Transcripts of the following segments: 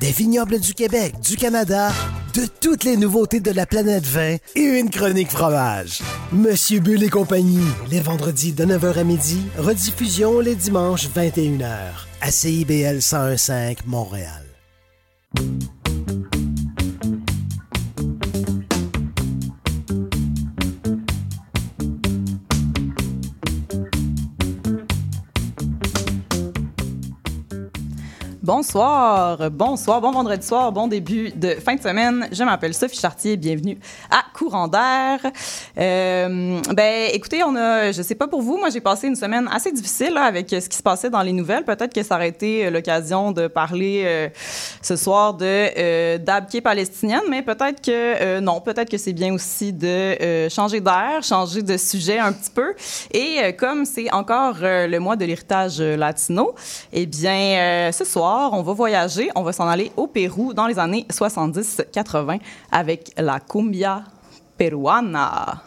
des vignobles du Québec, du Canada, de toutes les nouveautés de la planète vin et une chronique fromage. Monsieur Bull et compagnie, les vendredis de 9h à midi, rediffusion les dimanches 21h à CIBL 1015 Montréal. Bonsoir, bonsoir, bon vendredi soir, bon début de fin de semaine. Je m'appelle Sophie Chartier, bienvenue à Courant d'air. Euh, ben, écoutez, on a, je sais pas pour vous, moi j'ai passé une semaine assez difficile avec ce qui se passait dans les nouvelles. Peut-être que ça aurait été l'occasion de parler euh, ce soir de euh, d'Abké palestinienne, mais peut-être que euh, non, peut-être que c'est bien aussi de euh, changer d'air, changer de sujet un petit peu. Et euh, comme c'est encore euh, le mois de l'héritage latino, eh bien, ce soir on va voyager, on va s'en aller au Pérou dans les années 70-80 avec la cumbia peruana.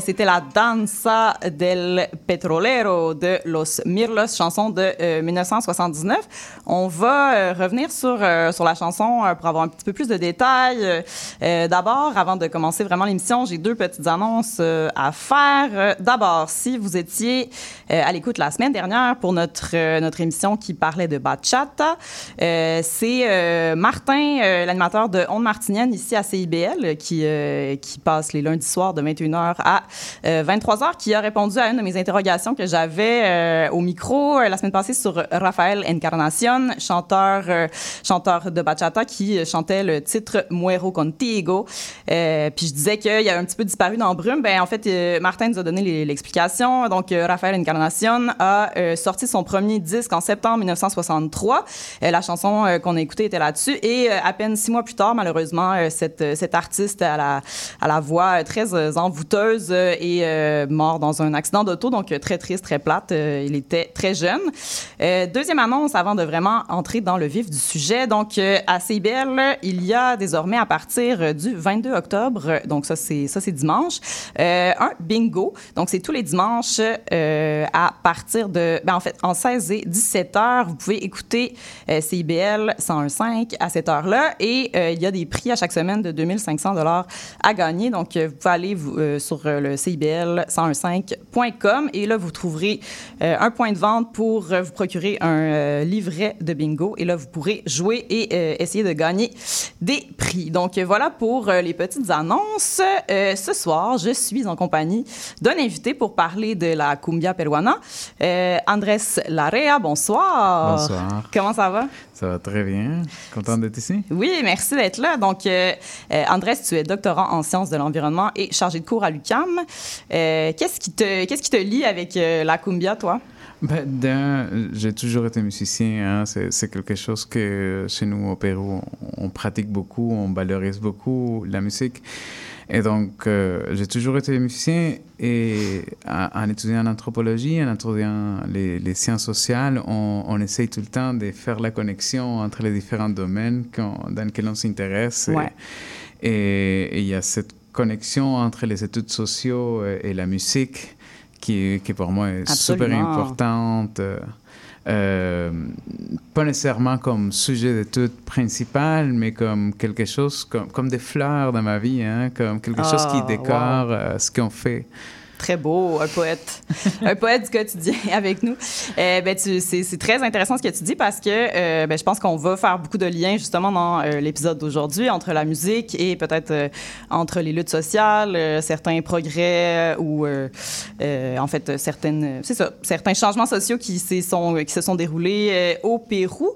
C'était, la danza del petrolero de Los Mirlos, chanson de euh, 1979. On va euh, revenir sur, euh, sur la chanson euh, pour avoir un petit peu plus de détails. Euh, D'abord, avant de commencer vraiment l'émission, j'ai deux petites annonces euh, à faire. Euh, D'abord, si vous étiez à l'écoute la semaine dernière pour notre, notre émission qui parlait de bachata, c'est Martin, l'animateur de Onde Martinienne ici à CIBL, qui, qui passe les lundis soirs de 21h à euh, 23h, qui a répondu à une de mes interrogations que j'avais au micro la semaine passée sur Rafael Encarnacion, chanteur, chanteur de bachata qui chantait le titre Muero Contigo. Euh, puis je disais qu'il avait un petit peu disparu dans Brume. Ben, en fait, euh, Martin nous a donné l'explication. Donc, euh, Rafael Encarnacion a euh, sorti son premier disque en septembre 1963. Euh, la chanson qu'on a écoutée était là-dessus. Et à peine six mois plus tard, malheureusement, cette, cet artiste à la, à la voix très envoûteuse est mort dans un accident d'auto. Donc, très triste, très plate. Il était très jeune. Deuxième annonce avant de vraiment entrer dans le vif du sujet. Donc, à CIBL, il y a désormais à partir euh, du 22 octobre, donc ça c'est ça c'est dimanche, euh, un bingo. Donc c'est tous les dimanches euh, à partir de, ben en fait en 16 et 17 heures, vous pouvez écouter euh, CIBL 101.5 à cette heure-là et il y a des prix à chaque semaine de 2500 dollars à gagner. Donc vous pouvez aller sur le CIBL 101.5.com et là vous trouverez un point de vente pour vous procurer un livret de bingo et là vous pourrez jouer et essayer de gagner des prix. Donc euh, voilà pour euh, les petites annonces. Euh, ce soir, je suis en compagnie d'un invité pour parler de la cumbia peruana, euh, Andrés Larrea. Bonsoir. Bonsoir. Comment ça va? Ça va très bien. Content d'être ici. Oui, merci d'être là. Donc, Andrés, tu es doctorant en sciences de l'environnement et chargé de cours à l'UCAM. Qu'est-ce qui te, qu'est-ce qui te lie avec la cumbia, toi? Ben, j'ai toujours été musicien. hein. C'est, quelque chose que chez nous au Pérou, on, on pratique beaucoup, on valorise beaucoup la musique. Et donc, euh, j'ai toujours été musicien et en, étudiant l'anthropologie, en étudiant les, les sciences sociales, on, on essaye tout le temps de faire la connexion entre les différents domaines dans lesquels on s'intéresse. Et- Ouais. Et et il y a cette connexion entre les études sociaux et, et la musique qui, qui pour moi est super importante. euh, euh, pas nécessairement comme sujet d'étude principal, mais comme quelque chose, comme, comme des fleurs dans ma vie, hein, comme quelque chose qui Ah, décore euh, ce qu'on fait. Très beau, un poète, un poète du quotidien avec nous. Euh, ben, c'est, très intéressant ce que tu dis parce que euh, ben, je pense qu'on va faire beaucoup de liens justement dans euh, l'épisode d'aujourd'hui entre la musique et peut-être euh, entre les luttes sociales, certains progrès ou en fait certaines, c'est ça, certains changements sociaux qui, sont, qui se sont déroulés au Pérou.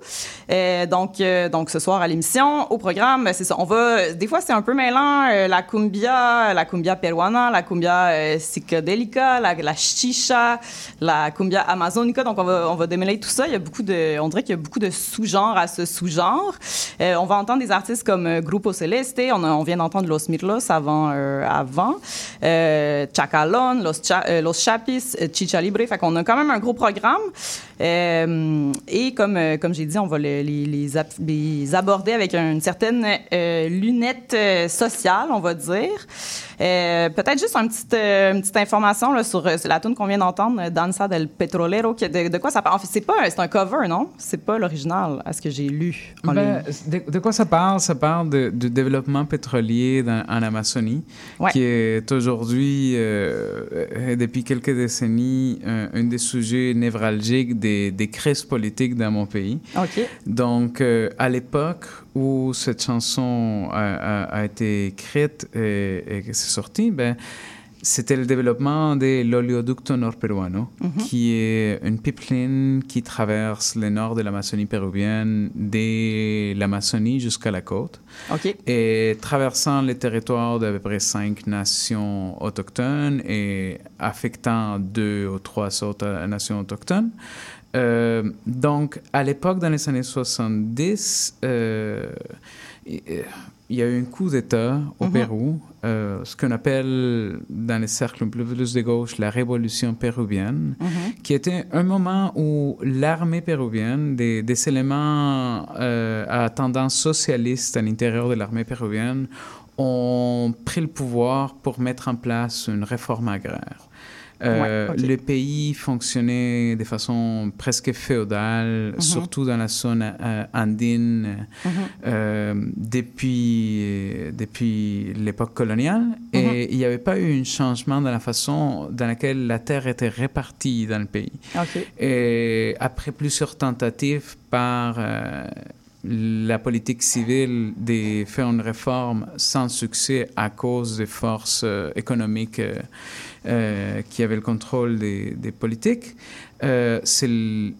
Donc, donc ce soir à l'émission, au programme, ben, c'est ça. On va, des fois c'est un peu mêlant, la cumbia, la cumbia peruana, la cumbia psychédélica, la, la chicha, la cumbia amazonica. Donc on va, on va démêler tout ça. Il y a beaucoup de, on dirait qu'il y a beaucoup de sous-genres à ce sous-genre. Euh, on va entendre des artistes comme euh, Grupo Celeste. On, vient d'entendre Los Mirlos avant, euh, avant. Euh, Chacalon, Los, euh, Los Chapis, Chicha Libre. Fait qu'on a quand même un gros programme. Euh, et comme, euh, comme j'ai dit, on va le- les, les, ap- les aborder avec une certaine euh, lunette sociale, on va dire. Peut-être juste une petite, une petite information là, sur, la tune qu'on vient d'entendre, Danza del Petrolero. De, de quoi ça parle? En fait, c'est pas un- c'est un cover, non? C'est pas l'original, à ce que j'ai lu. en Ben, de, de quoi ça parle? Ça parle de- du développement pétrolier dans- en Amazonie, Ouais. qui est aujourd'hui, euh, depuis quelques décennies, un, un des sujets névralgiques des, des crises politiques dans mon pays. Donc, euh, à l'époque où cette chanson a, a- a été écrite et, et que c'est sorti, ben, c'était le développement de l'oléoducto nord-peruano, qui est une pipeline qui traverse le nord de l'Amazonie péruvienne, de l'Amazonie jusqu'à la côte, et traversant les territoires d'à peu près cinq nations autochtones et affectant deux ou trois autres nations autochtones. Euh, donc, à l'époque, dans les années 70, euh, il il y a eu un coup d'État au Mhm. Pérou, euh, ce qu'on appelle dans les cercles un peu plus de gauche la révolution péruvienne, Mhm. qui était un moment où l'armée péruvienne, des, des éléments euh, à tendance socialiste à l'intérieur de l'armée péruvienne, ont pris le pouvoir pour mettre en place une réforme agraire. Euh, Ouais. Le pays fonctionnait de façon presque féodale, Mhm. surtout dans la zone euh, andine, euh, depuis, depuis l'époque coloniale. Mhm. Et il n'y avait pas eu un changement dans la façon dans laquelle la terre était répartie dans le pays. Et après plusieurs tentatives par euh, la politique civile de faire une réforme sans succès à cause des forces euh, économiques euh, euh, qui avaient le contrôle des, des politiques, euh, c'est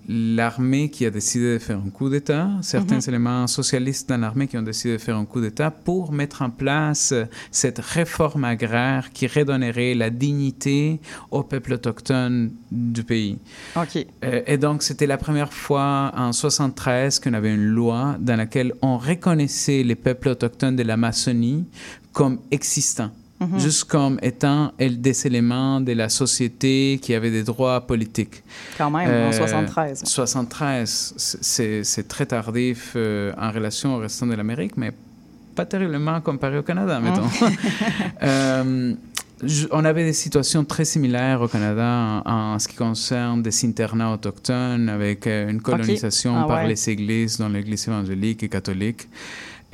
l'armée qui a décidé de faire un coup d'État, certains éléments socialistes dans l'armée qui ont décidé de faire un coup d'État pour mettre en place cette réforme agraire qui redonnerait la dignité aux peuples autochtones du pays. OK. Euh, et donc, c'était la première fois en 73 qu'on avait une loi dans laquelle on reconnaissait les peuples autochtones de l'Amazonie comme existants, juste comme étant des éléments de la société qui avaient des droits politiques. Quand même, Euh, en 73. 73, c'est très tardif euh, en relation au restant de l'Amérique, mais pas terriblement comparé au Canada, mettons. Euh, on avait des situations très similaires au Canada en, en ce qui concerne des internats autochtones avec euh, une colonisation Ah par ouais. les églises, dont l'Église évangélique et catholique,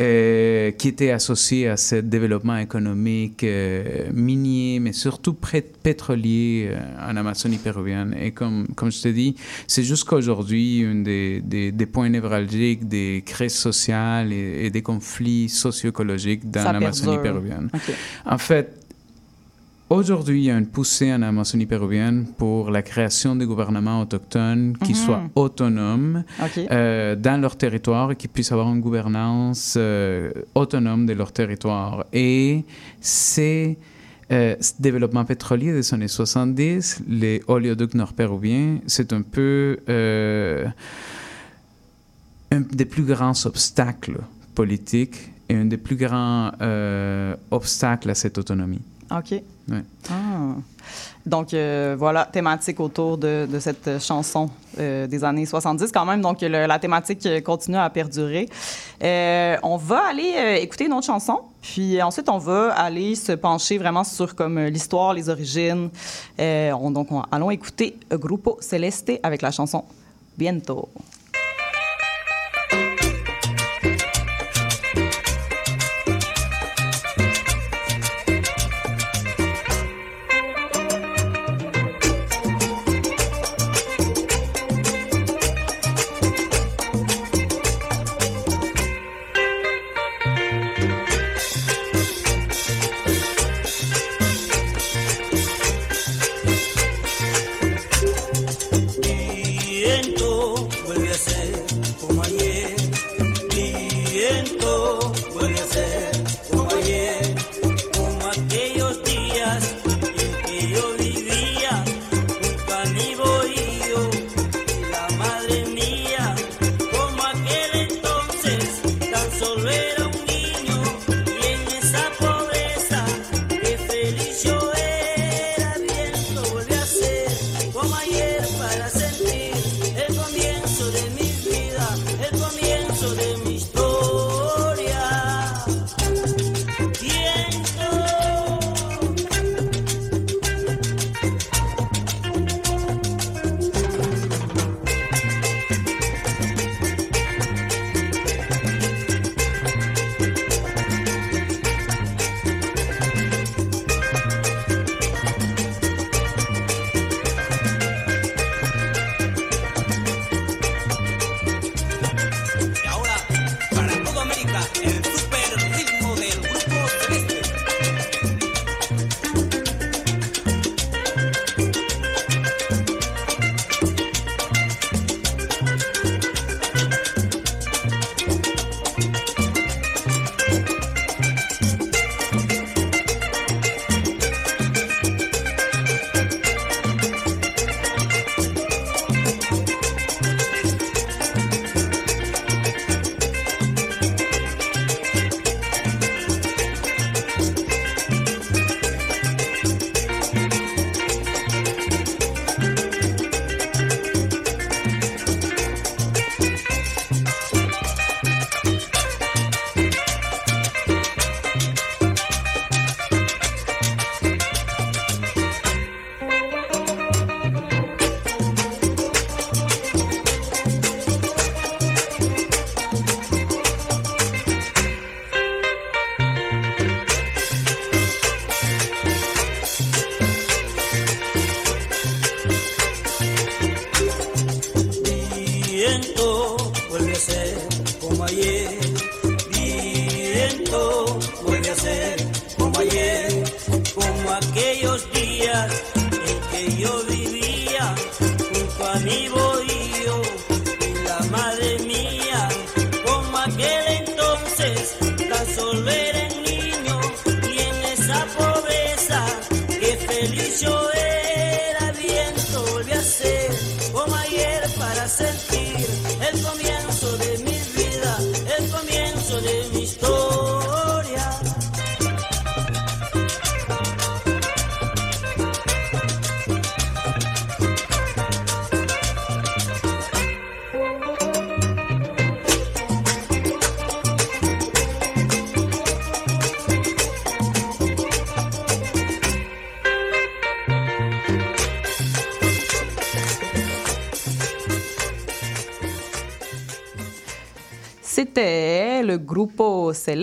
euh, qui était associé à ce développement économique euh, minier, mais surtout pétrolier euh, en Amazonie péruvienne. Et comme, comme je te dis, c'est jusqu'aujourd'hui un des, des, des points névralgiques des crises sociales et, et des conflits socio-écologiques dans l'Amazonie péruvienne. En fait, aujourd'hui, il y a une poussée en Amazonie péruvienne pour la création des gouvernements autochtones qui Mhm. soient autonomes euh, dans leur territoire et qui puissent avoir une gouvernance euh, autonome de leur territoire. Et ces euh, ce développement pétrolier des années 70, les oléoducs nord-péruviens, c'est un peu euh, un des plus grands obstacles politiques et un des plus grands obstacles à cette autonomie. OK. Ah. Donc, euh, voilà, thématique autour de, cette chanson euh, des années 70 quand même. Donc, la thématique continue à perdurer. Euh, on va aller écouter une autre chanson, puis ensuite, on va aller se pencher vraiment sur comme l'histoire, les origines. On- donc, on- allons écouter Grupo Celeste avec la chanson Bientôt.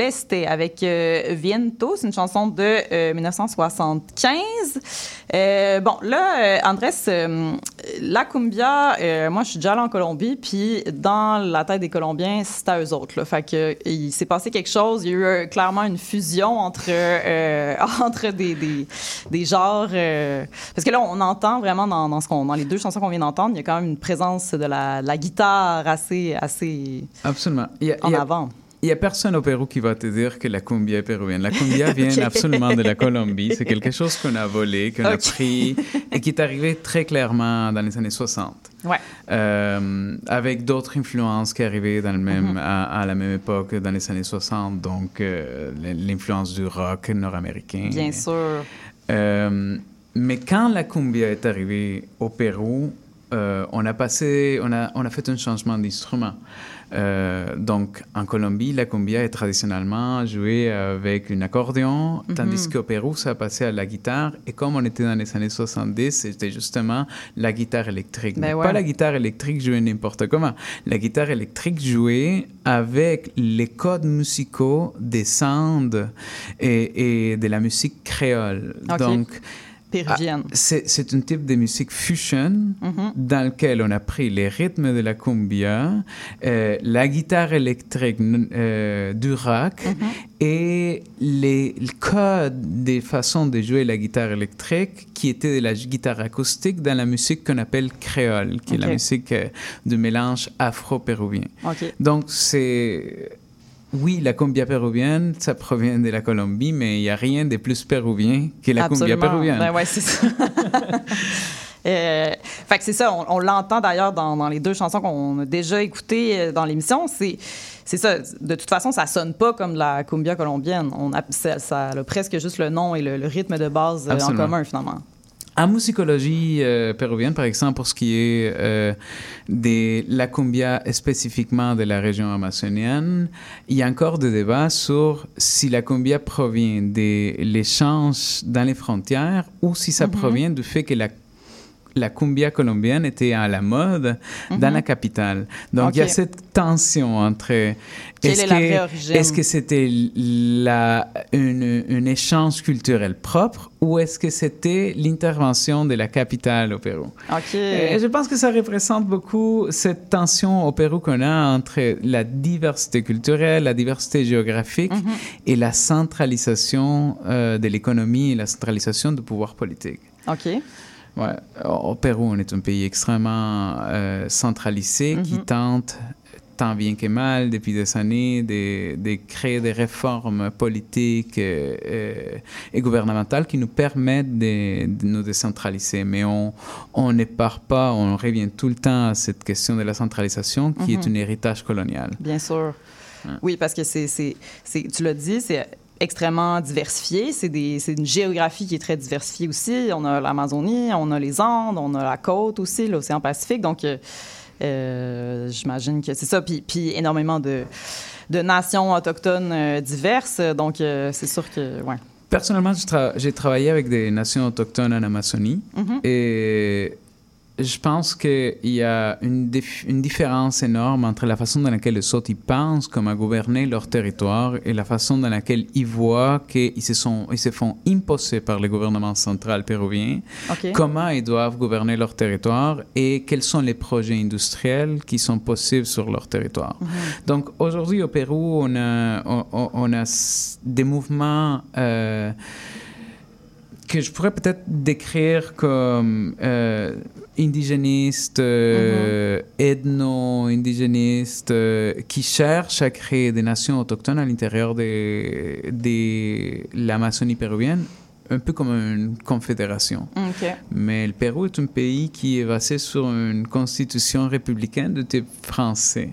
Celeste avec euh, Viento. C'est une chanson de euh, 1975. Euh, bon, là, euh, Andrés, euh, la cumbia, euh, moi, je suis déjà allée en Colombie, puis dans la tête des Colombiens, c'était à eux autres. Là. Fait que, euh, il s'est passé quelque chose. Il y a eu euh, clairement une fusion entre, euh, entre des, des, des genres. euh, parce que là, on entend vraiment dans, dans, ce qu'on, dans les deux chansons qu'on vient d'entendre, il y a quand même une présence de la, de la guitare assez, assez Absolument. Il y a- en il y a- avant. Il n'y a personne au Pérou qui va te dire que la cumbia est péruvienne. La cumbia vient absolument de la Colombie. C'est quelque chose qu'on a volé, qu'on a pris et qui est arrivé très clairement dans les années 60. Ouais. Euh, avec d'autres influences qui arrivaient dans le même, Mhm. à, à la même époque, dans les années 60. Donc, euh, l'influence du rock nord-américain. Bien sûr. Euh, mais quand la cumbia est arrivée au Pérou, on a passé, on a, on a fait un changement d'instrument. Euh, donc, en Colombie, la cumbia est traditionnellement jouée avec un accordéon, tandis qu'au Pérou, ça a passé à la guitare. Et comme on était dans les années 70, c'était justement la guitare électrique. Ben ouais. pas la guitare électrique jouée n'importe comment. La guitare électrique jouée avec les codes musicaux des sounds et, et de la musique créole. Donc, Péruvienne. ah, c'est un type de musique fusion Mhm. dans lequel on a pris les rythmes de la cumbia, euh, la guitare électrique euh, du rock Mhm. et les codes des façons de jouer la guitare électrique qui étaient de la guitare acoustique dans la musique qu'on appelle créole, qui est la musique euh, du mélange afro-péruvien. Donc, c'est. Oui, la cumbia péruvienne, ça provient de la Colombie, mais il n'y a rien de plus péruvien que la cumbia péruvienne. Ben ouais, c'est ça. Euh, fait que c'est ça, on, on l'entend d'ailleurs dans, dans les deux chansons qu'on a déjà écoutées euh, dans l'émission. C'est, c'est ça. De toute façon, ça sonne pas comme de la cumbia colombienne. On a, ça, ça a presque juste le nom et le, le rythme de base euh, en commun, finalement. En musicologie euh, péruvienne, par exemple, pour ce qui est euh, de la cumbia spécifiquement de la région amazonienne, il y a encore des débats sur si la cumbia provient de l'échange dans les frontières ou si ça provient du fait que la la cumbia colombienne était à la mode dans la capitale. Donc, il y a cette tension entre... Est-ce que-? Est-ce que c'était la, une, un échange culturel propre ou est-ce que c'était l'intervention de la capitale au Pérou? OK. Et je pense que ça représente beaucoup cette tension au Pérou qu'on a entre la diversité culturelle, la diversité géographique Mhm. et la centralisation euh, de l'économie et la centralisation du pouvoir politique. OK. Ouais. Au Pérou, on est un pays extrêmement euh, centralisé qui Mhm. tente, tant bien que mal, depuis des années, de, de créer des réformes politiques euh, euh, et gouvernementales qui nous permettent de, de nous décentraliser. Mais on, on ne part pas, on revient tout le temps à cette question de la centralisation qui est Mhm. un héritage colonial. Bien sûr. Oui, parce que c'est, c'est, c'est- tu l'as dit, c'est extrêmement diversifié. C'est, des, c'est une géographie qui est très diversifiée aussi. On a l'Amazonie, on a les Andes, on a la côte aussi, l'océan Pacifique. Donc, euh, euh, j'imagine que c'est ça. Puis, puis énormément de, de nations autochtones euh, diverses. Donc, c'est sûr que, ouais. Personnellement, j'ai travaillé avec des nations autochtones en Amazonie Mhm. et je pense qu'il y a une, dif- une différence énorme entre la façon dans laquelle les autres ils pensent comment gouverner leur territoire et la façon dans laquelle ils voient qu'ils se, sont, ils se font imposer par le gouvernement central péruvien. Comment ils doivent gouverner leur territoire et quels sont les projets industriels qui sont possibles sur leur territoire. Donc aujourd'hui au Pérou, on a, on, a des mouvements euh, que je pourrais peut-être décrire comme euh, indigénistes, euh, ethno-indigénistes, euh, qui cherchent à créer des nations autochtones à l'intérieur de, de l'Amazonie péruvienne, un peu comme une confédération. Mais le Pérou est un pays qui est basé sur une constitution républicaine de type français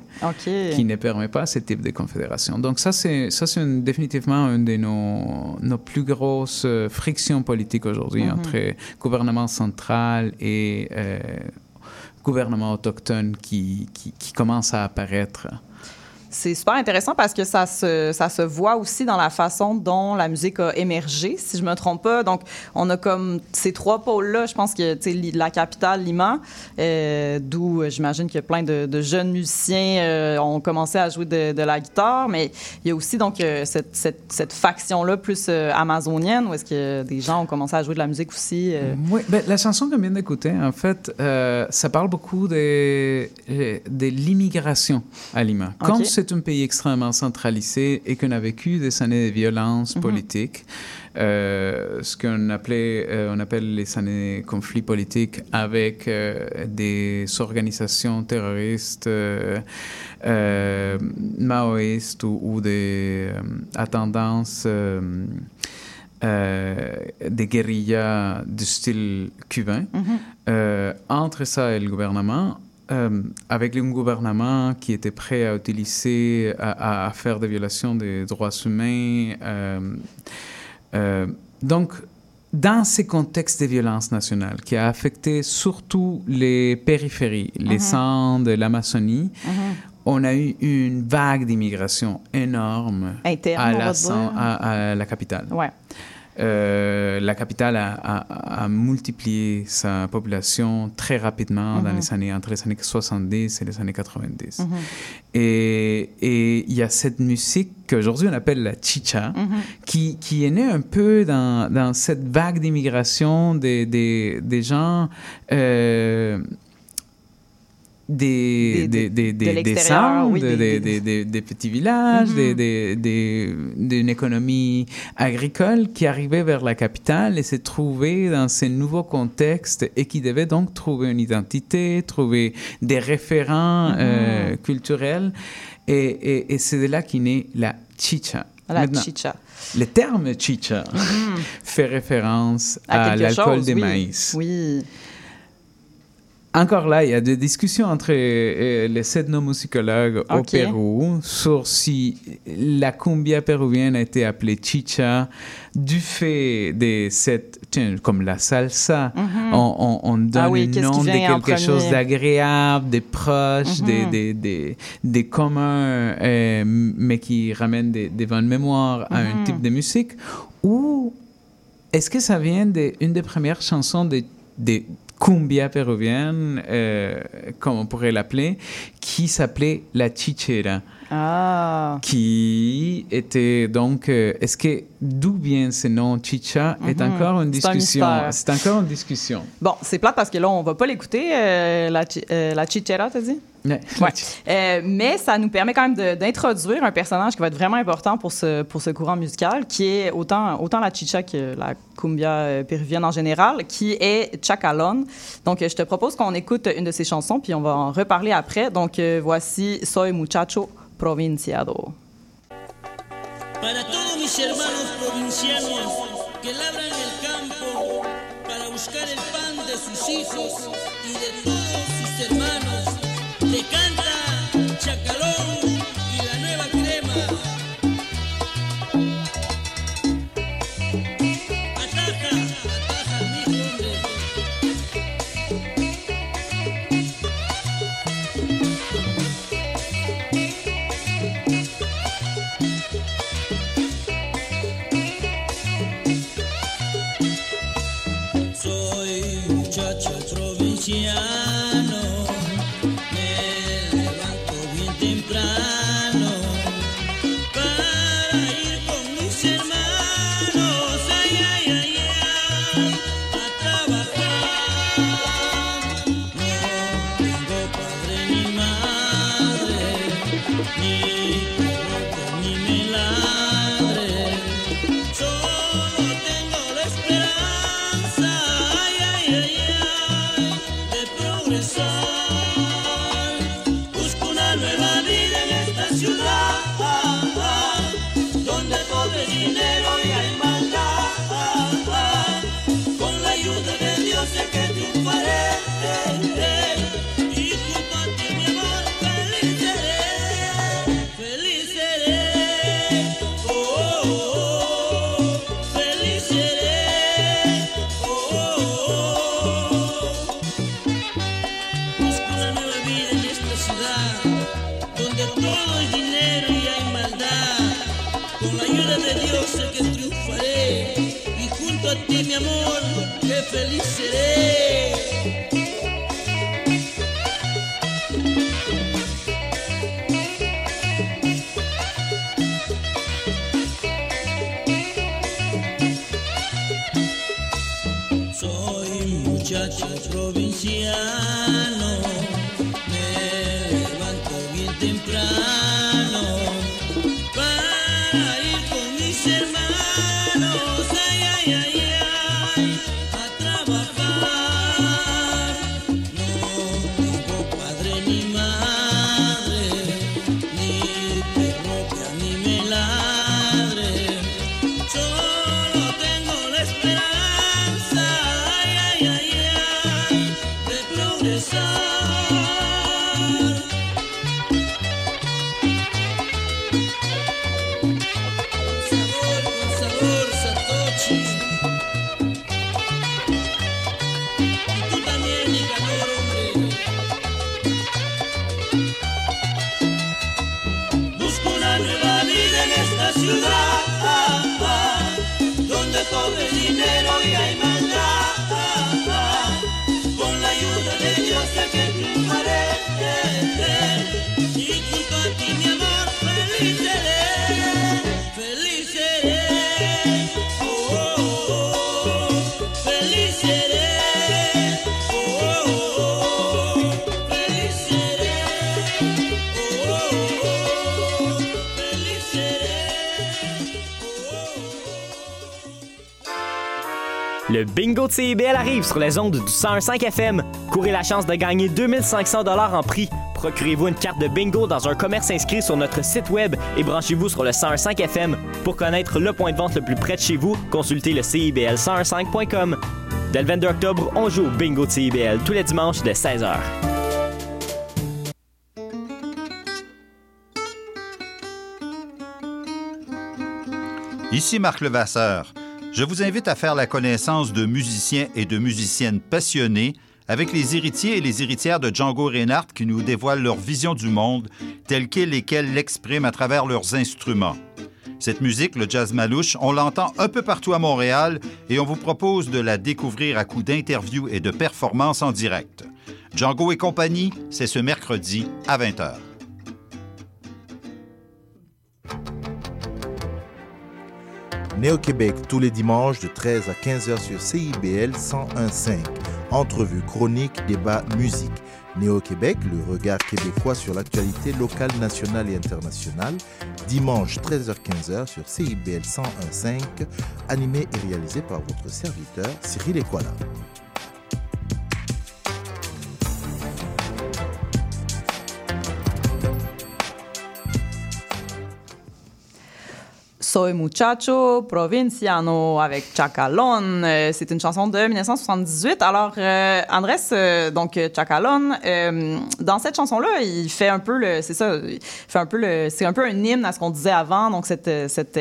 qui ne permet pas ce type de confédération. Donc ça, c'est ça, c'est une- définitivement une de nos, nos plus grosses euh, frictions politiques aujourd'hui Mhm. entre gouvernement central et euh, gouvernement autochtone qui, qui, qui commence à apparaître. C'est super intéressant parce que ça se, ça se voit aussi dans la façon dont la musique a émergé, si je me trompe pas. Donc, on a comme ces trois pôles-là. Je pense que li- la capitale, Lima, euh, d'où euh, j'imagine a plein de, de jeunes musiciens euh, ont commencé à jouer de, de la guitare, mais il y a aussi donc euh, cette, cette, cette faction-là plus amazonienne où est-ce que des gens ont commencé à jouer de la musique aussi. Oui, ben, la chanson qu'on vient d'écouter, en fait, ça parle beaucoup de, de l'immigration à Lima. Comme c'est un pays extrêmement centralisé et qu'on a vécu des années de violence politique, euh, ce qu'on appelait, euh, on appelle les années conflits politiques avec euh, des organisations terroristes maoïstes ou, ou des à tendance euh, des guérillas du style cubain. Euh, entre ça et le gouvernement, euh, avec un gouvernement qui était prêt à utiliser, à, à faire des violations des droits humains. euh, euh, donc, dans ces contextes de violence nationale qui a affecté surtout les périphéries, les centres de l'Amazonie, on a eu une vague d'immigration énorme Interne, à la, à- à capitale. Ouais. Euh, la capitale a, a- a multiplié sa population très rapidement dans les années, entre les années 70 et les années 90. Et et il y a cette musique qu'aujourd'hui on appelle la chicha, qui, qui est née un peu dans, dans cette vague d'immigration des, des, des gens... euh, des, Des- des, de- des, de des, des centres, oui, petits villages, des- d'une économie agricole qui arrivait vers la capitale et s'est trouvée dans ce nouveau contexte et qui devait donc trouver une identité, trouver des référents euh, culturels. Et, et, et c'est de là qu'est née la chicha. La Maintenant, chicha. le terme chicha fait référence À l'alcool des oui. maïs. Oui. Encore là, il y a des discussions entre euh, les ethnomusicologues au Ok. Pérou sur si la cumbia péruvienne a été appelée chicha du fait de cette, tiens, comme la salsa, on, on, on donne Mhm. Ah oui, le nom de quelque chose d'agréable, de proche, des, Mhm. des, des, des communs, euh, mais qui ramènent des, des bonnes mémoires à Mhm. un type de musique, ou est-ce que ça vient d'une des premières chansons de, de cumbia péruvienne, euh, comme on pourrait l'appeler, qui s'appelait La Chichera, Ah. qui était donc... euh, est-ce que d'où vient ce nom Chicha? Est encore une Mhm. C'est un discussion. C'est encore une discussion. Bon, c'est plate parce que là, on va pas l'écouter, euh, la, euh, la chichera, t'as dit? Ouais. Ouais. Euh, mais ça nous permet quand même de- d'introduire un personnage qui va être vraiment important pour ce, pour ce courant musical, qui est autant, autant la chicha que la cumbia péruvienne en général, qui est Chacalón. Donc, je te propose qu'on écoute une de ses chansons, puis on va en reparler après. Donc, voici Soy Muchacho Provinciado. Para todos mis hermanos provincianos que labran el campo para buscar el pan de sus hijos y de todos sus hermanos, le canta CIBL arrive sur les ondes du 101.5 FM. Courez la chance de gagner 2500 dollars en prix. Procurez-vous une carte de bingo dans un commerce inscrit sur notre site web et branchez-vous sur le 101.5 FM. Pour connaître le point de vente le plus près de chez vous, consultez le CIBL1015.com. Dès le 22 octobre, on joue au bingo de CIBL tous les dimanches dès 16h. Ici Marc Levasseur. Je vous invite à faire la connaissance de musiciens et de musiciennes passionnés avec les héritiers et les héritières de Django Reinhardt qui nous dévoilent leur vision du monde telle qu'elle et qu'elle l'expriment à travers leurs instruments. Cette musique, le jazz malouche, on l'entend un peu partout à Montréal et on vous propose de la découvrir à coup d'interviews et de performances en direct. Django et compagnie, c'est ce mercredi à 20h. Néo-Québec tous les dimanches de 13 à 15h sur CIBL 101.5. Entrevue, chronique, débat, musique. Néo-Québec, le regard québécois sur l'actualité locale, nationale et internationale. Dimanche 13h-15h sur CIBL 101.5. Animé et réalisé par votre serviteur Cyril Equala. Soy muchacho provinciano avec Chacalón. Euh, c'est une chanson de 1978. Alors, euh, Andrés, euh, donc Chacalón, euh, dans cette chanson-là, il fait un peu le, c'est ça, il fait un peu le, c'est un peu un hymne à ce qu'on disait avant. Donc cette, cette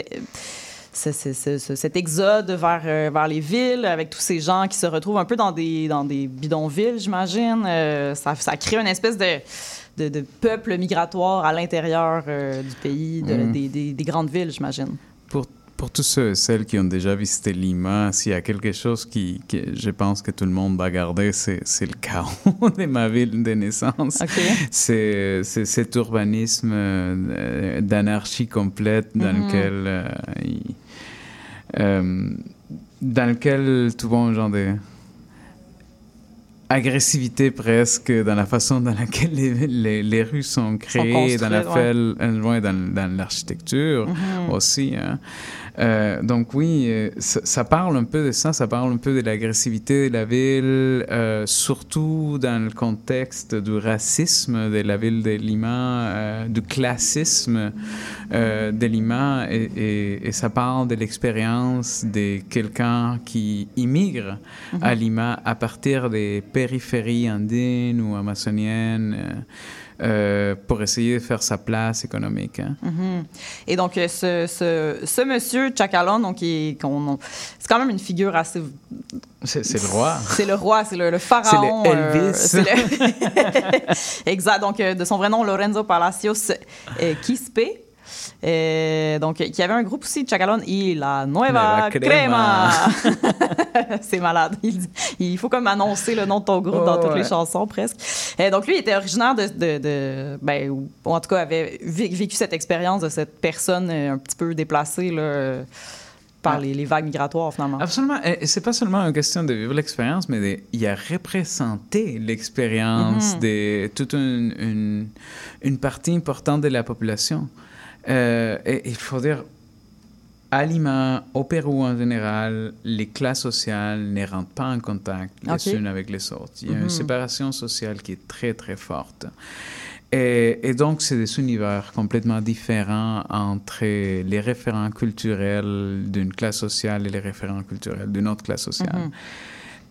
ce- ce- ce- ce- cet exode vers, vers les villes avec tous ces gens qui se retrouvent un peu dans des, dans des bidonvilles, j'imagine. Ça, ça crée une espèce de, de, de peuple migratoire à l'intérieur euh, du pays, de- Mm. des, des- des grandes villes, j'imagine. Pour, pour tous ceux et celles qui ont déjà visité Lima, s'il y a quelque chose qui, que je pense que tout le monde va garder, c'est le chaos de ma ville de naissance. OK. C'est cet urbanisme euh, d'anarchie complète dans Mhm. lequel euh, il- euh, dans lequel vois un genre de agressivité presque dans la façon dans laquelle les, les, les rues sont créées, dans la ouais, dans, dans l'architecture Mhm. aussi. hein. Euh, donc oui, euh, ça, ça parle un peu de ça, ça parle un peu de l'agressivité de la ville, euh, surtout dans le contexte du racisme de la ville de Lima, euh, du classisme euh, de Lima, et, et- et ça parle de l'expérience de quelqu'un qui immigre à Lima à partir des périphéries andines ou amazoniennes. Euh, pour essayer de faire sa place économique. hein. Mhm. Et donc, euh, ce, ce, ce monsieur Chacalon, donc, c'est quand même une figure assez. C'est le roi. C'est le roi, c'est le, le pharaon. C'est le euh, Elvis. le- exact. Donc, de son vrai nom, Lorenzo Palacios Quispe. Euh, donc, qui avait un groupe aussi, Chacalon y la Nueva Nueva Crema. C'est malade. Il, il faut comme annoncer le nom de ton groupe Oh, dans toutes ouais. les chansons, presque. Euh, donc, lui, il était originaire de. de, de- ben, ou en tout cas, avait vé- vécu cette expérience de cette personne euh, un petit peu déplacée là, euh, par Ah. les, les vagues migratoires, finalement. Absolument. Et c'est pas seulement une question de vivre l'expérience, mais de, il a représenté l'expérience Mhm. de toute une, une, une partie importante de la population. Euh, et il faut dire, à Lima, au Pérou en général, les classes sociales ne rentrent pas en contact les unes avec les autres. Il y a Mhm. une séparation sociale qui est très, très forte. Et, et donc, c'est des univers complètement différents entre les référents culturels d'une classe sociale et les référents culturels d'une autre classe sociale. Mhm.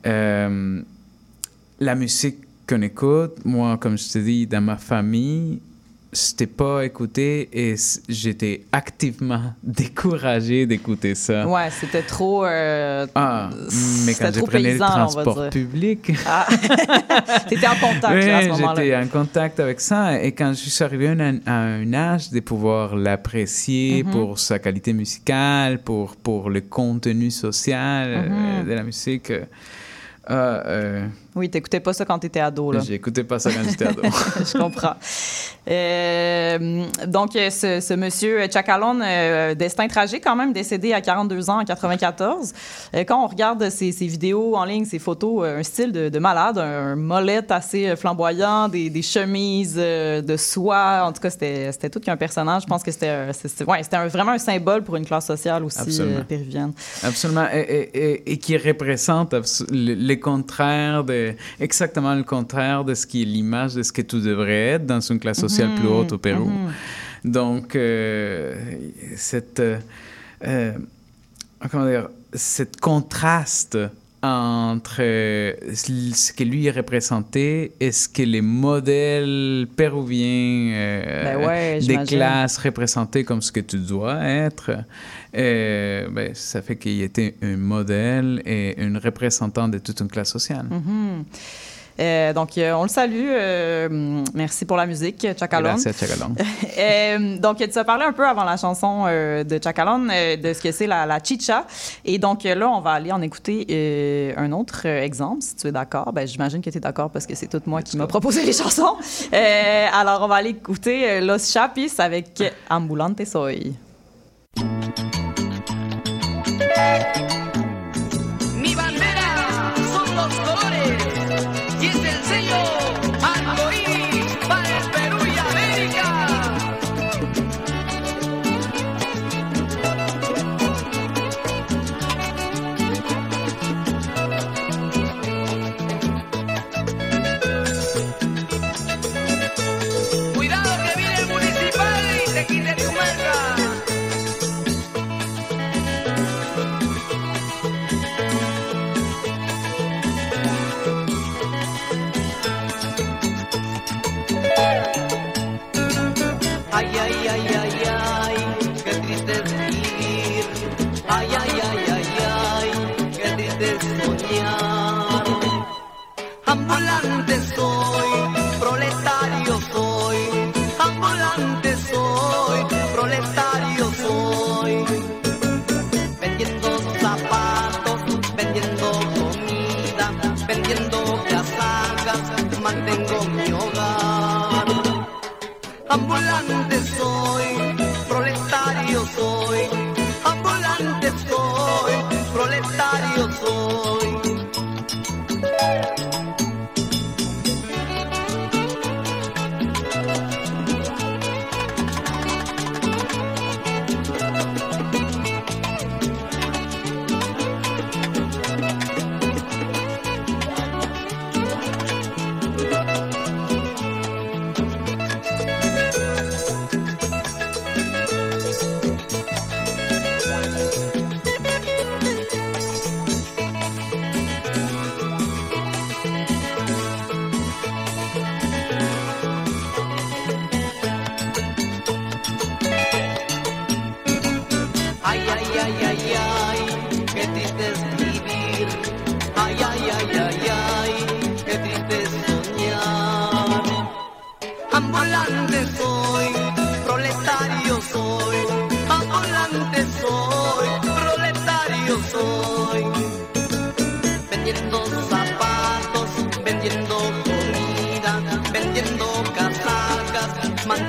Euh, la musique qu'on écoute, moi, comme je te dis, dans ma famille, c'était pas écouté et j'étais activement découragé d'écouter ça. Ouais, c'était trop. euh, Ah, mais quand je prenais paysan, le transport public, Ah. T'étais en contact là, à ce oui, moment-là. j'étais en contact avec ça. Et quand je suis arrivé à un, à un âge de pouvoir l'apprécier Mhm. pour sa qualité musicale, pour, pour le contenu social euh, Mhm. de la musique, euh, euh, Oui, t'écoutais pas ça quand t'étais ado, là. j'écoutais pas ça quand j'étais ado. je comprends. Euh, donc, ce, ce monsieur Chacalon, euh, destin tragique quand même, décédé à 42 ans en 94. Euh, quand on regarde ses, ses vidéos en ligne, ses photos, euh, un style de, de malade, un, molette assez euh, flamboyant, des, des chemises de soie. En tout cas, c'était c'était tout qu'un personnage. Je pense que c'était c'était- ouais, c'était un- vraiment un symbole pour une classe sociale aussi Absolument. péruvienne. Absolument. Et, et- et- et qui représente abs- le, le exactement le contraire de ce qui est l'image de ce que tu devrais être dans une classe sociale plus haute au Pérou. Mhm. Donc, euh, cette, euh, euh, comment dire, cet contraste entre euh, ce que lui est représenté et ce que les modèles péruviens euh, Ben ouais, des classes représentées comme ce que tu dois être, euh, ben, ça fait qu'il était un modèle et une représentante de toute une classe sociale. Mhm. Euh, donc, euh, on le salue. euh, merci pour la musique, Chacalon. Merci à donc, tu as parlé un peu avant la chanson de Chacalon euh, de ce que c'est la, la chicha. Et donc, là, on va aller en écouter un autre exemple, si tu es d'accord. Ben, J'imagine que tu es d'accord parce que c'est tout moi qui m'a proposé les chansons. Alors, on va aller écouter Los Chapis avec Ambulante Soy. Es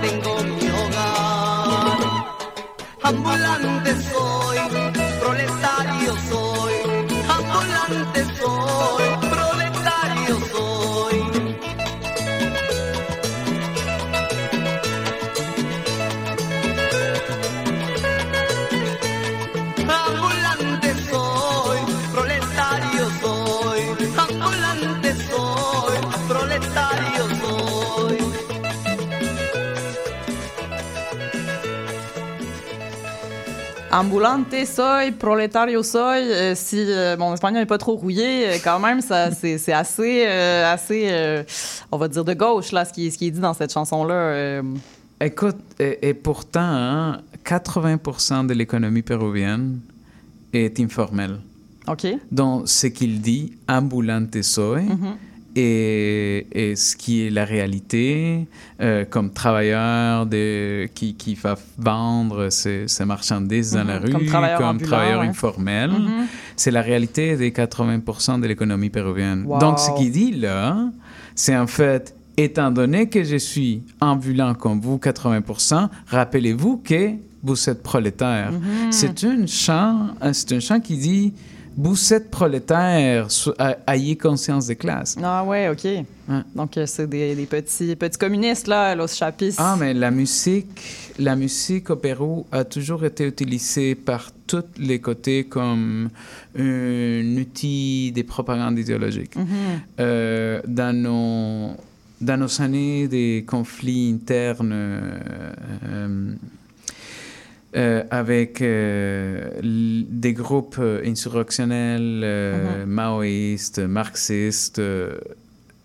everything. Ambulante soy, proletario soy. euh, si euh, mon espagnol n'est pas trop rouillé, euh, quand même, ça, c'est, c'est assez, assez on va dire, de gauche, là, ce qui, ce qui est dit dans cette chanson-là. Écoute, et, et pourtant, hein, 80% de l'économie péruvienne est informelle. OK? Donc, ce qu'il dit, ambulante soy, et, et ce qui est la réalité, euh, comme travailleur de, qui, qui va vendre ses, ses marchandises dans la Mhm, rue, comme travailleur ambulant, travailleur ouais. informel, Mhm. c'est la réalité des 80% de l'économie péruvienne. Wow. Donc, ce qu'il dit là, c'est en fait, étant donné que je suis ambulant comme vous, 80%, rappelez-vous que vous êtes prolétaire. Mhm. C'est chant, c'est un chant qui dit, êtes prolétaire, ayez conscience des classes. Ah ouais, OK. Donc, euh, c'est des, des petits, petits communistes, là, Los Chapis. Ah, mais la musique, la musique au Pérou a toujours été utilisée par tous les côtés comme un outil de propagande idéologique. Mhm. Euh, dans, nos, dans nos années de conflits internes euh, euh, avec euh, des groupes euh, insurrectionnels, euh, maoïstes, marxistes,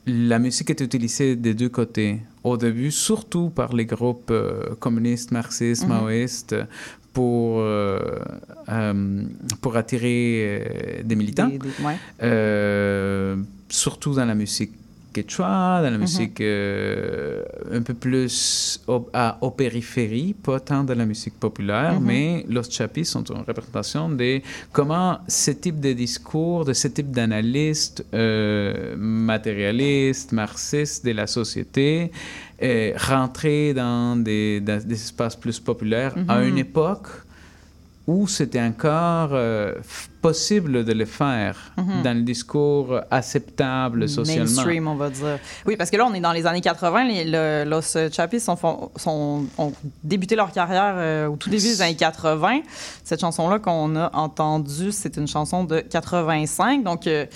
la musique est utilisée des deux côtés. Au début, surtout par les groupes communistes, marxistes, Mhm. maoïstes, pour, euh, euh, pour attirer euh, des militants. Des- des- ouais. Surtout dans la musique quechua, dans la Mhm. musique euh, un peu plus au, à, aux périphéries, pas tant dans la musique populaire, Mhm. mais Los Chapis sont une représentation de comment ce type de discours, de ce type d'analyste euh, matérialiste, marxiste de la société, euh, rentrer dans des, dans des espaces plus populaires à Mhm. une époque où c'était encore euh, possible de le faire Mhm. dans le discours acceptable socialement. Mainstream, on va dire. Oui, parce que là, on est dans les années 80. Les, le- Los Chapis sont, font- sont- ont débuté leur carrière euh, au tout début des années 80. Cette chanson-là qu'on a entendue, c'est une chanson de 85. Donc, euh,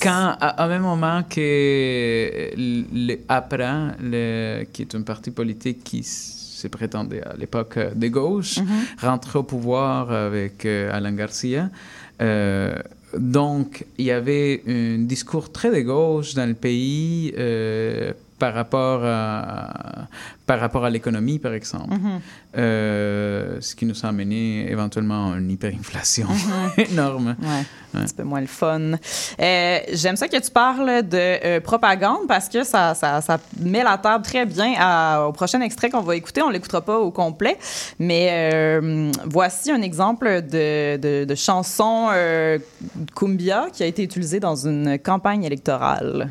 Quand, à- au même moment que le APRA, le- qui est un parti politique qui se prétendait à l'époque euh, de gauche, rentrait au pouvoir avec euh, Alain Garcia, euh, donc il y avait un discours très de gauche dans le pays euh, par rapport à, par rapport à l'économie, par exemple. Mhm. Euh, ce qui nous a amené éventuellement à une hyperinflation énorme. Ouais, un petit peu moins le fun. Euh, J'aime ça que tu parles de euh, propagande parce que ça, ça, ça met la table très bien à- au prochain extrait qu'on va écouter. On l'écoutera pas au complet, mais voici un exemple de, de, de chanson cumbia qui a été utilisée dans une campagne électorale.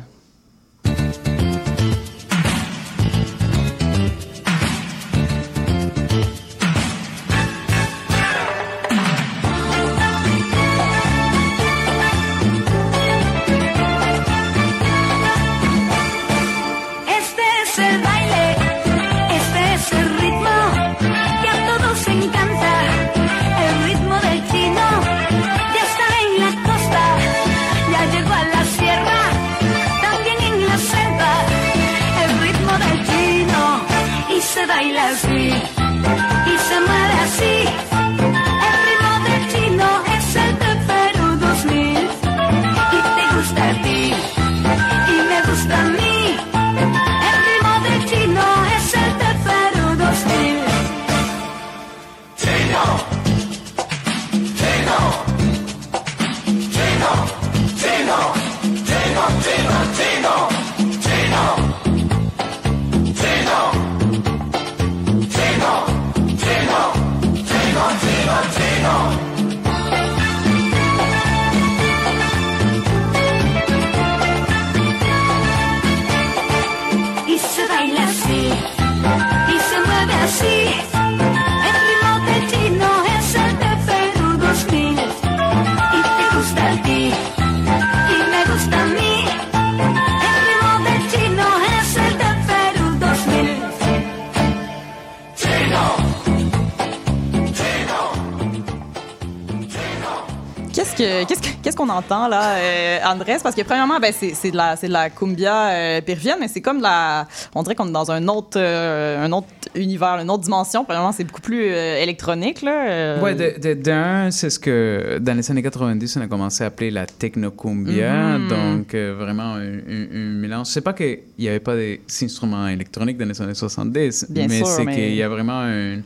Qu'est-ce que qu'est-ce que- qu'est-ce qu'on entend là, euh, Andrés? Parce que premièrement, ben c'est de la c'est de la cumbia euh, péruvienne, mais c'est comme de la, on dirait qu'on est dans un autre euh, un autre univers, une autre dimension. Premièrement, c'est beaucoup plus euh, électronique là. euh. Ouais, d'un, c'est ce que dans les années 90, on a commencé à appeler la technocumbia. Mhm. Donc, euh, vraiment, un, mélange. C'est pas qu'il n'y avait pas des instruments électroniques dans les années 70, Bien mais c'est mais- qu'il y a vraiment un,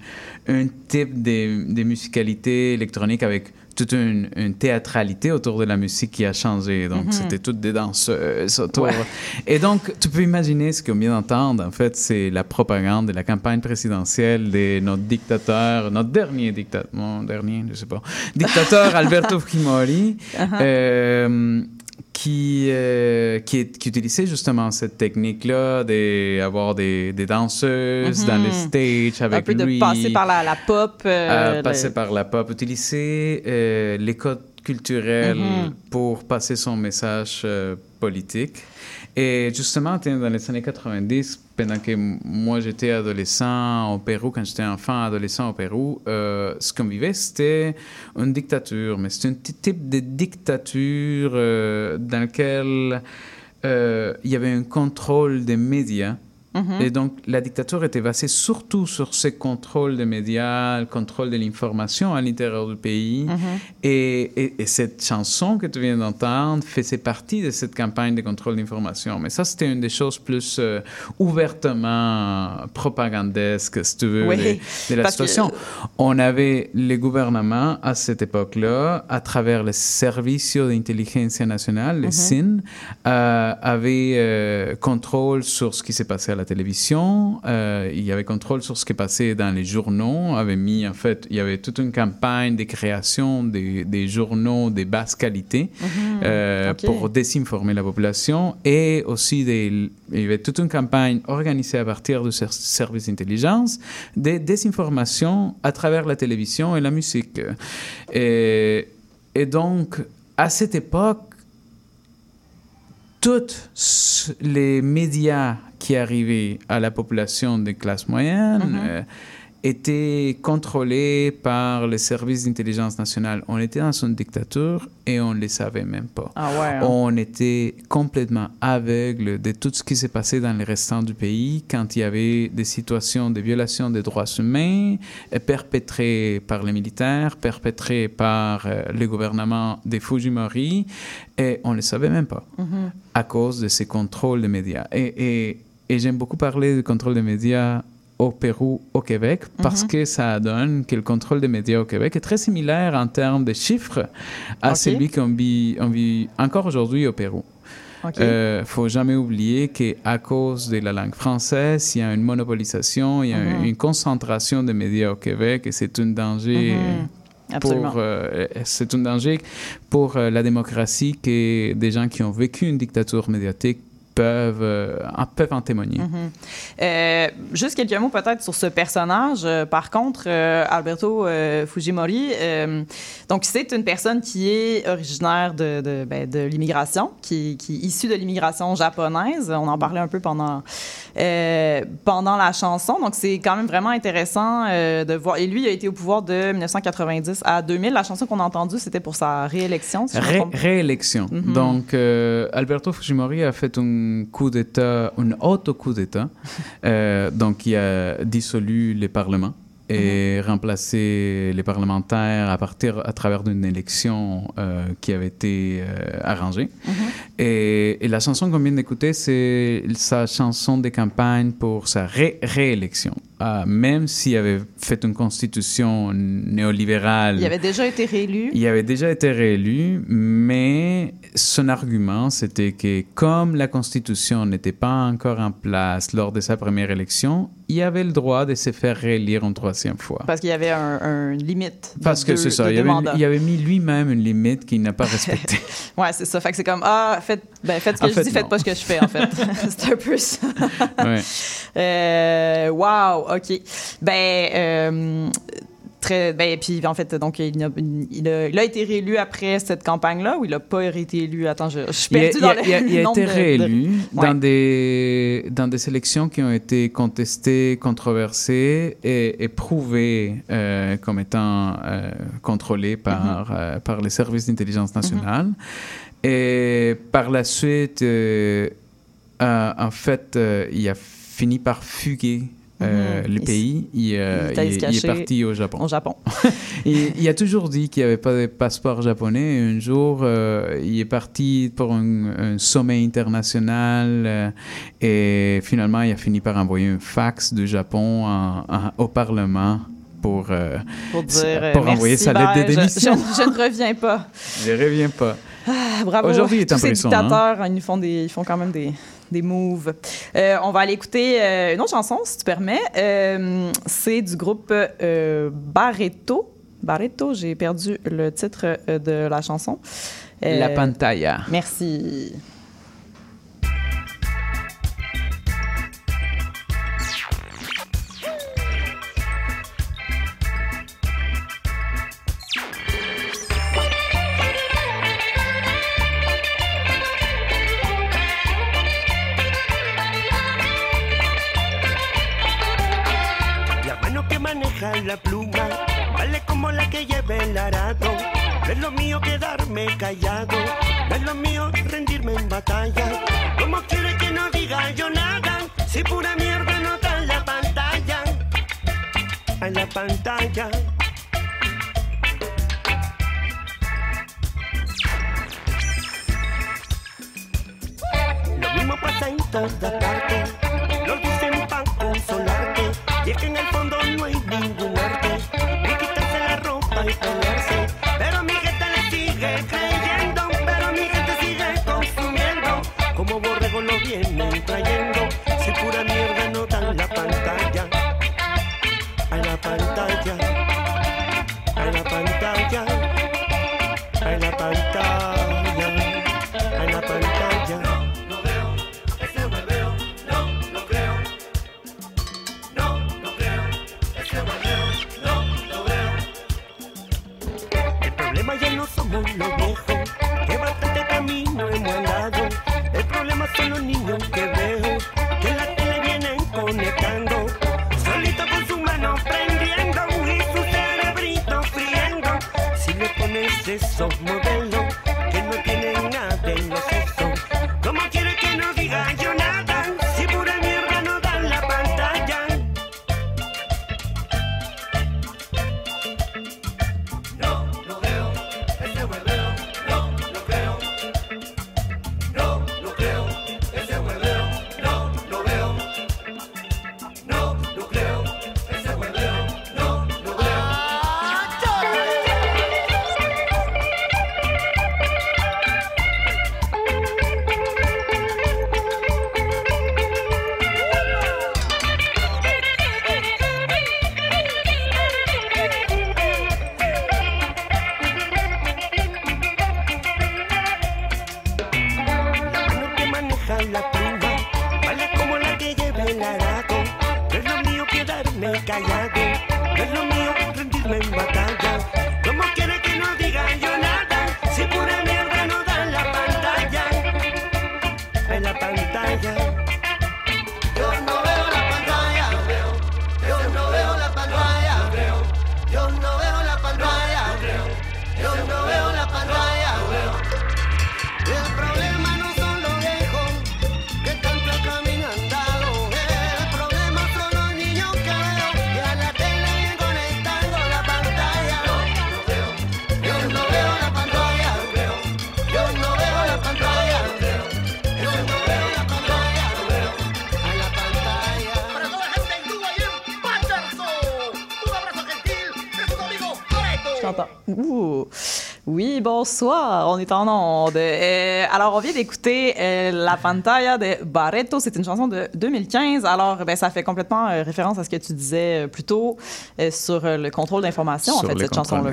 un type de, de musicalité électronique avec toute une, une théâtralité autour de la musique qui a changé. Donc, Mhm. c'était toutes des danseuses autour. Ouais. Et donc, tu peux imaginer ce qu'on vient d'entendre. En fait, c'est la propagande de la campagne présidentielle de notre dictateur, notre dernier dictateur, mon dernier, je sais pas, dictateur Alberto Fujimori, Uh-huh. euh, qui, euh, qui, utilisait justement cette technique-là d'avoir des, des danseuses dans les stages avec Mhm. un peu de lui. passer par la, la pop. euh, Euh, passer le- par la pop, utiliser les codes culturels Mhm. pour passer son message politique. Et justement, dans les années 90, pendant que moi j'étais adolescent au Pérou, quand j'étais enfant, adolescent au Pérou, euh, ce qu'on vivait, c'était une dictature. Mais c'est un type de dictature euh, dans lequel euh, il y avait un contrôle des médias. Mhm. Et donc, la dictature était basée surtout sur ce contrôle des médias, le contrôle de l'information à l'intérieur du pays. Mhm. et, et- et cette chanson que tu viens d'entendre faisait partie de cette campagne de contrôle d'information. Mais ça, c'était une des choses plus euh, ouvertement propagandesques, si tu veux, Oui, de, de la parce que- situation. On avait les gouvernements à cette époque-là, à travers le Servicio de Inteligencia Nacional, le SIN, euh, avait euh, contrôle sur ce qui s'est passé à la télévision, euh, il y avait contrôle sur ce qui passait dans les journaux, avait mis, en fait, il y avait toute une campagne de création des, des journaux de basse qualité euh, ok. pour désinformer la population et aussi des, il y avait toute une campagne organisée à partir du ser- service d'intelligence de désinformation à travers la télévision et la musique. Et, et donc, à cette époque, tous les médias qui arrivaient à la population des classes moyennes euh, étaient contrôlés par les services d'intelligence nationale. On était dans une dictature et on ne le savait même pas. Ah ouais. hein. On était complètement aveugle de tout ce qui s'est passé dans les restants du pays quand il y avait des situations de violation des droits humains euh, perpétrées par les militaires, perpétrées par euh, le gouvernement de Fujimori, et on ne le savait même pas Mhm. à cause de ces contrôles des médias. Et, et- et j'aime beaucoup parler du contrôle des médias au Pérou, au Québec, parce Mhm. que ça donne que le contrôle des médias au Québec est très similaire en termes de chiffres à celui qu'on vit, on vit encore aujourd'hui au Pérou. Il ne faut jamais oublier qu'à cause de la langue française, il y a une monopolisation, il y a Mhm. une concentration des médias au Québec et c'est un danger Mhm. Absolument. pour euh, c'est un danger pour euh, la démocratie que des gens qui ont vécu une dictature médiatique peuvent euh, en, peuvent en témoigner. Mhm. Euh, juste quelques mots peut-être sur ce personnage. Euh, par contre, euh, Alberto Fujimori, donc c'est une personne qui est originaire de, de, ben, de l'immigration, qui, qui est issue de l'immigration japonaise. On en parlait un peu pendant, pendant la chanson. Donc c'est quand même vraiment intéressant de voir. Et lui, il a été au pouvoir de 1990 à 2000. La chanson qu'on a entendue, c'était pour sa réélection. si Ré- réélection. Mhm. Donc, Alberto Fujimori a fait un coup d'État, un auto-coup d'État. Euh, donc, il a dissolu le Parlement et remplacé les parlementaires à partir à travers d'une élection euh, qui avait été euh, arrangée. Et, et la chanson qu'on vient d'écouter, c'est sa chanson de campagne pour sa ré- réélection. Ah, même s'il avait fait une constitution néolibérale. Il avait déjà été réélu. Il avait déjà été réélu, mais son argument, c'était que comme la Constitution n'était pas encore en place lors de sa première élection, il avait le droit de se faire réélire une troisième fois. Parce qu'il y avait un, un limite. de Parce que c'est ça, il avait, mandats. il avait mis lui-même une limite qu'il n'a pas respectée. Ouais, c'est ça. Fait que c'est comme, ah, faites, ben, faites ce que En je fait, dis, faites pas ce que je fais, en fait. c'est un peu ça. Ouais. Euh, wow, OK. Ben, euh, très. Ben, puis en fait, donc, il a, il a, il a été réélu après cette campagne-là ou il n'a pas été élu? Attends, je, je suis il dans le, il a- il a été de- de- réélu Ouais. dans, des, dans des élections qui ont été contestées, controversées et, et prouvées euh, comme étant euh, contrôlées par, euh, par les services d'intelligence nationale. Et par la suite, en fait, il a fini par fuguer. Euh, Mhm. le pays, il, euh, il est il- il parti au Japon. Au Japon. il, a toujours dit qu'il n'y avait pas de passeport japonais. Un jour, euh, il est parti pour un, un sommet international et finalement, il a fini par envoyer un fax du Japon en- en- au Parlement pour, euh, Pour dire. pour envoyer sa lettre de démission. Je, je ne reviens pas. Je ne reviens pas. Ah, bravo. Aujourd'hui, il est en ces hein. dictateurs, ils, nous font des, ils font quand même des, des moves. Euh, on va aller écouter euh, une autre chanson, si tu permets. Euh, c'est du groupe Barreto. Barreto, j'ai perdu le titre de la chanson. La pantalla. Merci. Oui, bonsoir, on est en onde. Euh, alors, on vient d'écouter euh, La Pantalla de Barreto. C'est une chanson de 2015. Alors, ben, ça fait complètement euh, référence à ce que tu disais plus tôt sur le contrôle d'information, en fait, cette chanson-là.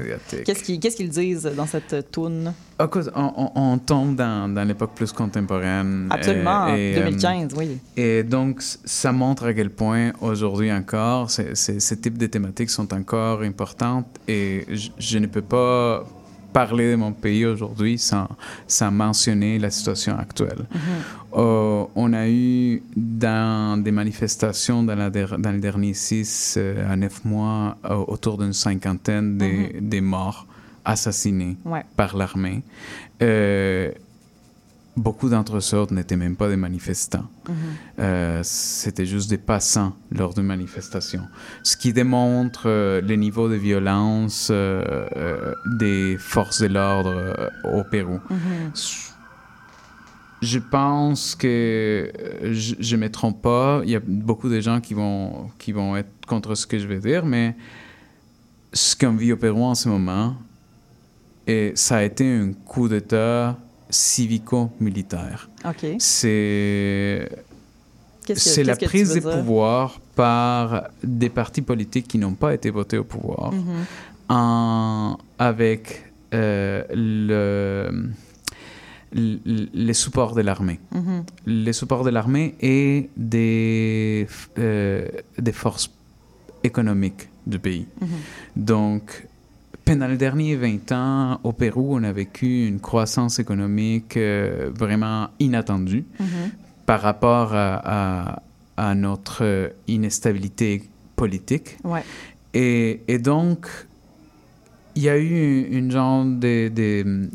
Qu'est-ce qu'ils disent dans cette tune? Cause- on, on- on tombe dans, dans l'époque plus contemporaine. Absolument, euh, et, euh, 2015, oui. Et donc, ça montre à quel point aujourd'hui encore, ces- types de thématiques sont encore importantes et je, je ne peux pas parler de mon pays aujourd'hui sans, sans mentionner la situation actuelle. Euh, on a eu dans des manifestations dans, la der- dans les derniers six euh, à neuf mois euh, autour d'une cinquantaine des, des morts assassinés Ouais. par l'armée. Euh, beaucoup d'entre eux n'étaient même pas des manifestants. Euh, C'était juste des passants lors d'une manifestation. Ce qui démontre euh, le niveau de violence euh, des forces de l'ordre au Pérou. Je pense que je ne me trompe pas. Il y a beaucoup de gens qui vont, qui vont être contre ce que je vais dire, mais ce qu'on vit au Pérou en ce moment, et ça a été un coup d'État civico-militaire. OK. C'est la prise veux de dire? pouvoir par des partis politiques qui n'ont pas été votés au pouvoir en- avec euh, le, le, les supports de l'armée. Mhm. Les supports de l'armée et des, euh, des forces économiques du pays. Donc, pendant les derniers 20 ans, au Pérou, on a vécu une croissance économique euh, vraiment inattendue Mhm. par rapport à, à- à notre euh, instabilité politique. Ouais. Et, et donc, il y a eu une genre de, de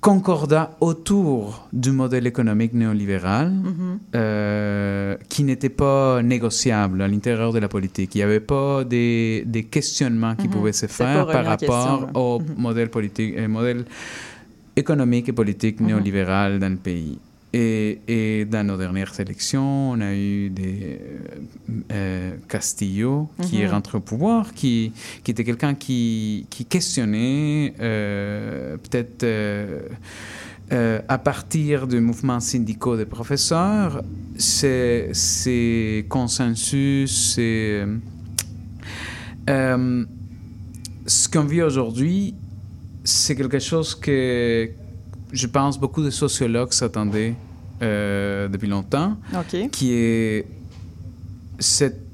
concordat autour du modèle économique néolibéral Mhm. euh, qui n'était pas négociable à l'intérieur de la politique. Il n'y avait pas des, des questionnements qui Mhm. pouvaient se faire par question, rapport au Mhm. modèle politique, euh, modèle économique et politique Mhm. néolibéral dans le pays. Et, et dans nos dernières élections, on a eu des euh, euh, Castillo qui est Mhm. rentré au pouvoir, qui, qui était quelqu'un qui, qui questionnait euh, peut-être euh, euh, à partir du mouvement syndicaux des professeurs, ces, ces consensus, ces, euh, ce qu'on vit aujourd'hui, c'est quelque chose que je pense beaucoup de sociologues s'attendaient euh, depuis longtemps, qui est cette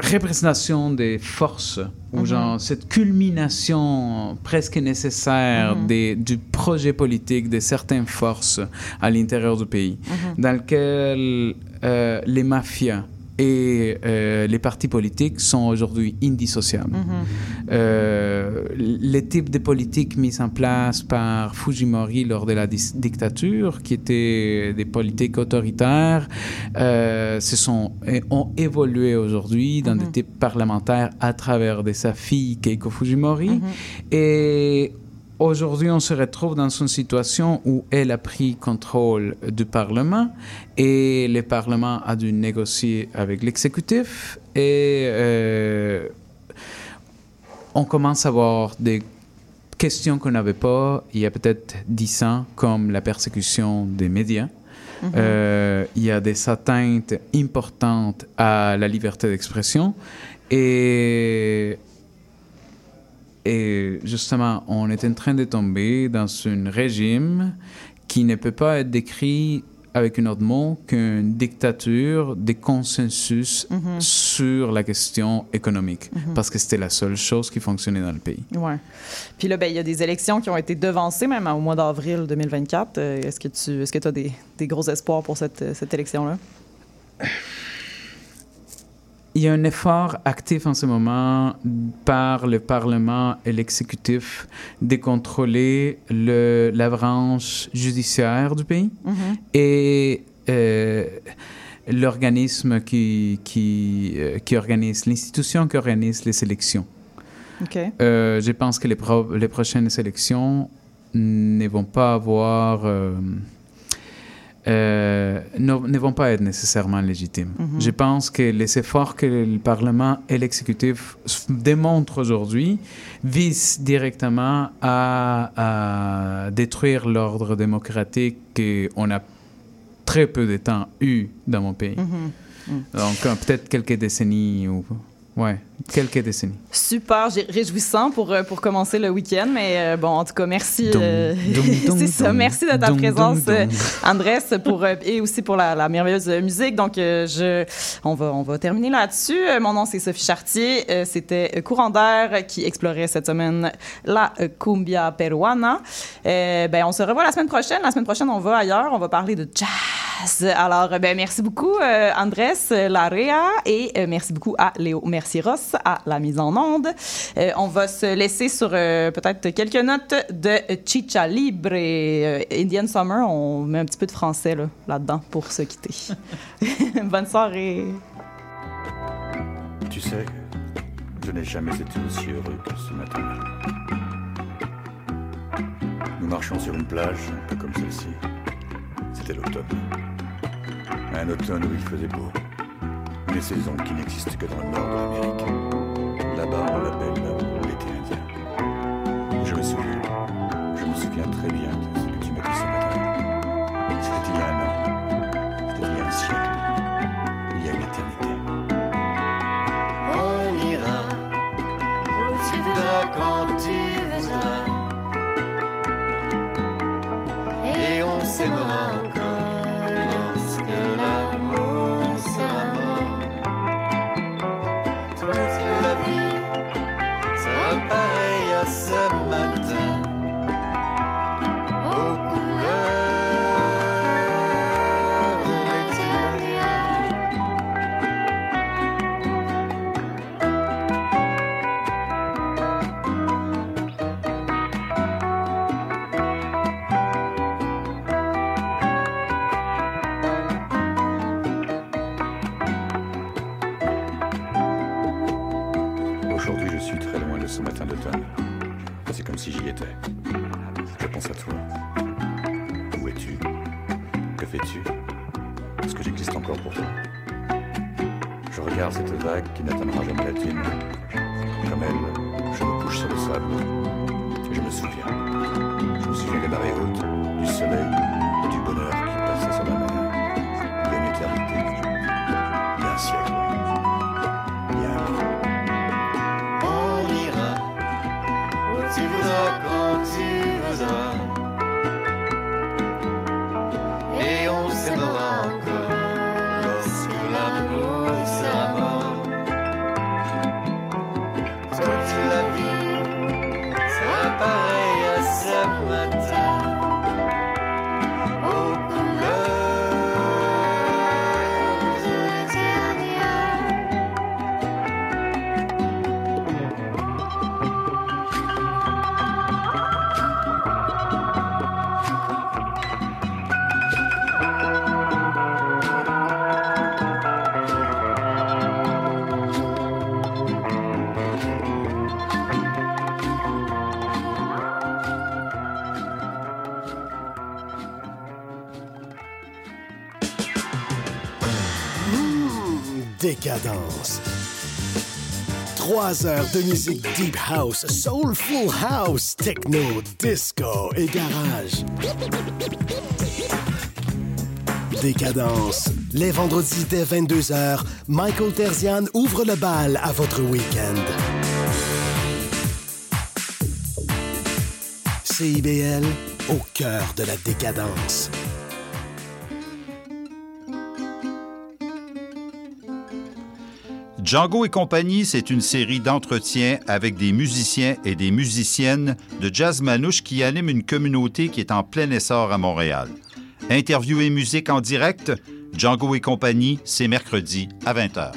représentation des forces, ou Mhm. genre cette culmination presque nécessaire Mhm. des, du projet politique de certaines forces à l'intérieur du pays, Mhm. dans lequel euh, les mafias et euh, les partis politiques sont aujourd'hui indissociables. Mhm. Euh, les types de politiques mises en place par Fujimori lors de la dictature, qui étaient des politiques autoritaires, euh, se sont, ont évolué aujourd'hui dans des types parlementaires à travers de sa fille Keiko Fujimori. Et Aujourd'hui, on se retrouve dans une situation où elle a pris contrôle du Parlement et le Parlement a dû négocier avec l'exécutif et euh, on commence à avoir des questions qu'on n'avait pas il y a peut-être dix ans, comme la persécution des médias. Mhm. Euh, il y a des atteintes importantes à la liberté d'expression et et justement, on est en train de tomber dans un régime qui ne peut pas être décrit avec un autre mot qu'une dictature des consensus Mhm. sur la question économique, Mhm. parce que c'était la seule chose qui fonctionnait dans le pays. Ouais. Puis là, ben, il y a des élections qui ont été devancées même au mois d'avril 2024. Euh, Est-ce que tu est-ce que as des, des gros espoirs pour cette, cette élection-là? Il y a un effort actif en ce moment par le Parlement et l'exécutif de contrôler le, la branche judiciaire du pays Mhm. et euh, l'organisme qui, qui, euh, qui organise, l'institution qui organise les élections. Euh, je pense que les, pro- les prochaines élections ne vont pas avoir euh, ne, ne vont pas être nécessairement légitimes. Mhm. Je pense que les efforts que le Parlement et l'exécutif démontrent aujourd'hui visent directement à, à détruire l'ordre démocratique qu'on a très peu de temps eu dans mon pays. Mhm. Donc, euh, peut-être quelques décennies ou... Ouais, quelques décennies. Super, réjouissant pour, euh, pour commencer le week-end, mais euh, bon, en tout cas, merci. Euh, c'est ça, merci de ta Dum, présence, dum. Andrés, pour, et aussi pour la, la merveilleuse musique. Donc, euh, je, on, va, on va terminer là-dessus. Mon nom, c'est Sophie Chartier. C'était Courant d'air qui explorait cette semaine la cumbia peruana. Ben, on se revoit la semaine prochaine. La semaine prochaine, on va ailleurs. On va parler de jazz. Alors, ben, merci beaucoup, Andrés Larea, et merci beaucoup à Léo Mercieros à la mise en onde. Euh, on va se laisser sur euh, peut-être quelques notes de Chicha Libre et euh, Indian Summer. On met un petit peu de français là, là-dedans pour se quitter. Bonne soirée. Tu sais, je n'ai jamais été aussi heureux que ce matin. Nous marchions sur une plage, un peu comme celle-ci. C'était l'automne. Un automne où il faisait beau. Une saison qui n'existe que dans le nord de l'Amérique. Lord. Décadence. Trois heures de musique deep house, soulful house, techno, disco et garage. Décadence. Les vendredis dès 22h, Michael Terzian ouvre le bal à votre week-end. CIBL, au cœur de la décadence. Django et compagnie, c'est une série d'entretiens avec des musiciens et des musiciennes de jazz manouche qui animent une communauté qui est en plein essor à Montréal. Interview et musique en direct, Django et compagnie, c'est mercredi à 20h.